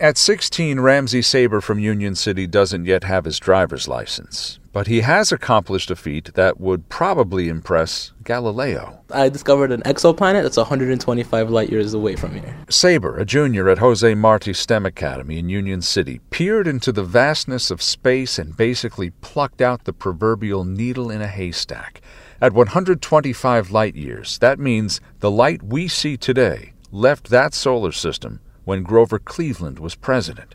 At 16, Ramsey Saber from Union City doesn't yet have his driver's license, but he has accomplished a feat that would probably impress Galileo. I discovered an exoplanet that's 125 light years away from here. Saber, a junior at Jose Marti STEM Academy in Union City, peered into the vastness of space and basically plucked out the proverbial needle in a haystack. At 125 light years, that means the light we see today left that solar system when Grover Cleveland was president.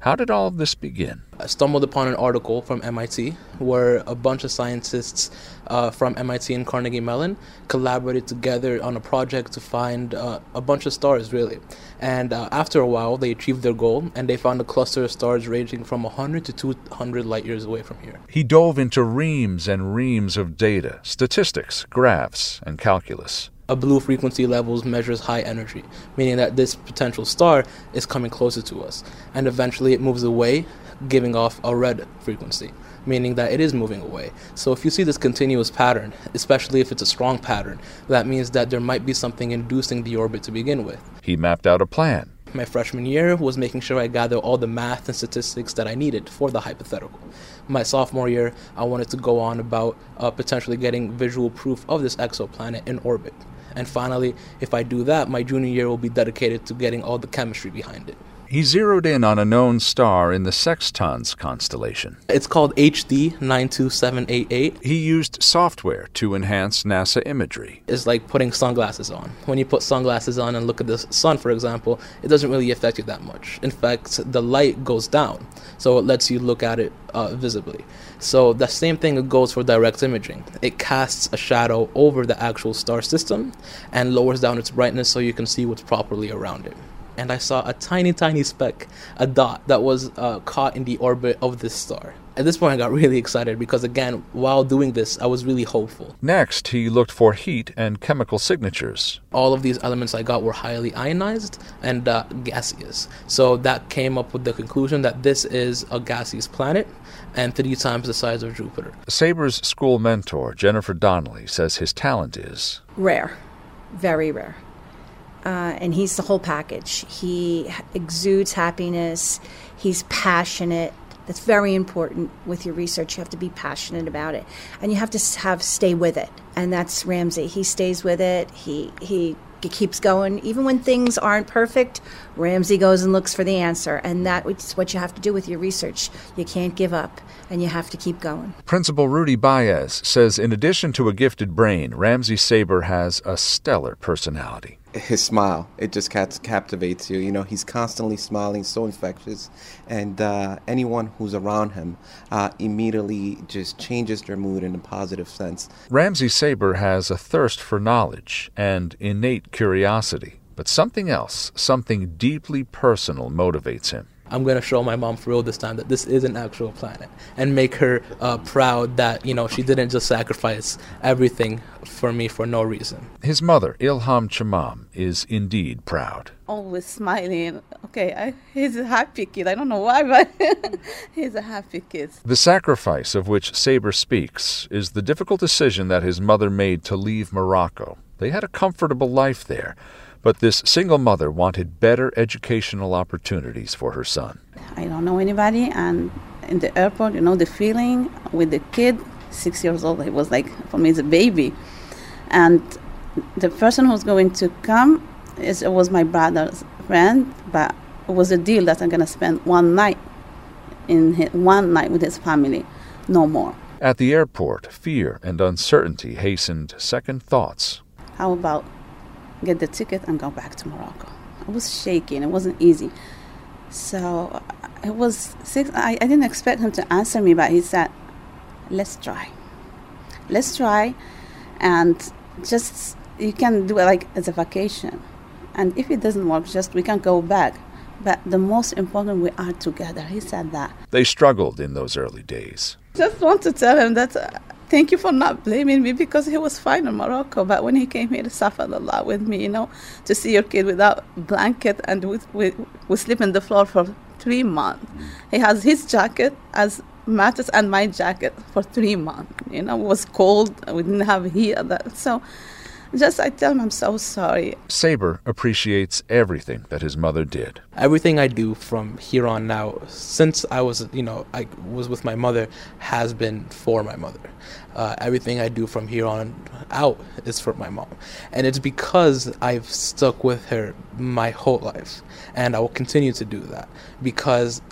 How did all of this begin? I stumbled upon an article from MIT where a bunch of scientists uh, from MIT and Carnegie Mellon collaborated together on a project to find uh, a bunch of stars, really. And uh, after a while, they achieved their goal and they found a cluster of stars ranging from 100 to 200 light years away from here. He dove into reams and reams of data, statistics, graphs, and calculus a blue frequency levels measures high energy, meaning that this potential star is coming closer to us. And eventually it moves away, giving off a red frequency, meaning that it is moving away. So if you see this continuous pattern, especially if it's a strong pattern, that means that there might be something inducing the orbit to begin with. He mapped out a plan. My freshman year was making sure I gathered all the math and statistics that I needed for the hypothetical. My sophomore year, I wanted to go on about uh, potentially getting visual proof of this exoplanet in orbit. And finally, if I do that, my junior year will be dedicated to getting all the chemistry behind it. He zeroed in on a known star in the Sextans constellation. It's called HD 92788. He used software to enhance NASA imagery. It's like putting sunglasses on. When you put sunglasses on and look at the sun, for example, it doesn't really affect you that much. In fact, the light goes down, so it lets you look at it uh, visibly. So the same thing goes for direct imaging. It casts a shadow over the actual star system and lowers down its brightness so you can see what's properly around it and I saw a tiny, tiny speck, a dot that was uh, caught in the orbit of this star. At this point, I got really excited because, again, while doing this, I was really hopeful. Next, he looked for heat and chemical signatures. All of these elements I got were highly ionized and uh, gaseous. So that came up with the conclusion that this is a gaseous planet and three times the size of Jupiter. Saber's school mentor, Jennifer Donnelly, says his talent is rare, very rare uh, and he's the whole package. He exudes happiness. He's passionate. That's very important with your research. You have to be passionate about it, and you have to have stay with it. And that's Ramsey. He stays with it. He he keeps going even when things aren't perfect. Ramsey goes and looks for the answer, and that's what you have to do with your research. You can't give up and you have to keep going. Principal Rudy Baez says in addition to a gifted brain, Ramsey Saber has a stellar personality his smile. It just captivates you. You know he's constantly smiling so infectious. And uh, anyone who's around him uh, immediately just changes their mood in a positive sense. Ramsey saber has a thirst for knowledge and innate curiosity but something else something deeply personal motivates him I'm going to show my mom for real this time that this is an actual planet and make her uh, proud that, you know, she didn't just sacrifice everything for me for no reason. His mother, Ilham Chamam, is indeed proud. Always smiling. Okay, I, he's a happy kid. I don't know why, but he's a happy kid. The sacrifice of which Saber speaks is the difficult decision that his mother made to leave Morocco. They had a comfortable life there but this single mother wanted better educational opportunities for her son. I don't know anybody, and in the airport, you know, the feeling with the kid, six years old, he was like, for me, it's a baby. And the person who's going to come is, it was my brother's friend, but it was a deal that I'm going to spend one night in his, one night with his family, no more. At the airport, fear and uncertainty hastened second thoughts. How about get the ticket and go back to Morocco. I was shaking. It wasn't easy. So it was six. I, I didn't expect him to answer me, but he said, "Let's try. Let's try, and just you can do it like as a vacation. And if it doesn't work, just we can go back. But the most important, we are together." He said that. They struggled in those early days. Just want to tell him that thank you for not blaming me because he was fine in Morocco. But when he came here to lot with me, you know, to see your kid without blanket and with, with, we sleep on the floor for three months. Mm. He has his jacket as mattress and my jacket for three months. You know, it was cold. We didn't have heat. That so Just I tell him I'm so sorry. Saber appreciates everything that his mother did. Everything I do from here on now, since I was, you know, I was with my mother, has been for my mother. Uh, everything I do from here on out is for my mom. And it's because I've stuck with her my whole life. And I will continue to do that because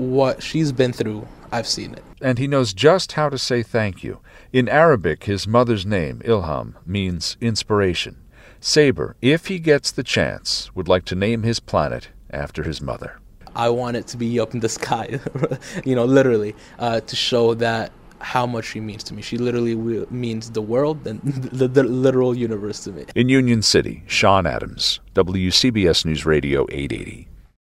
what she's been through, I've seen it. And he knows just how to say thank you. In Arabic, his mother's name, Ilham, means inspiration. Saber, if he gets the chance, would like to name his planet after his mother. I want it to be up in the sky, you know, literally, uh, to show that how much she means to me. She literally means the world and the, the literal universe to me. In Union City, Sean Adams, WCBS News Radio 880.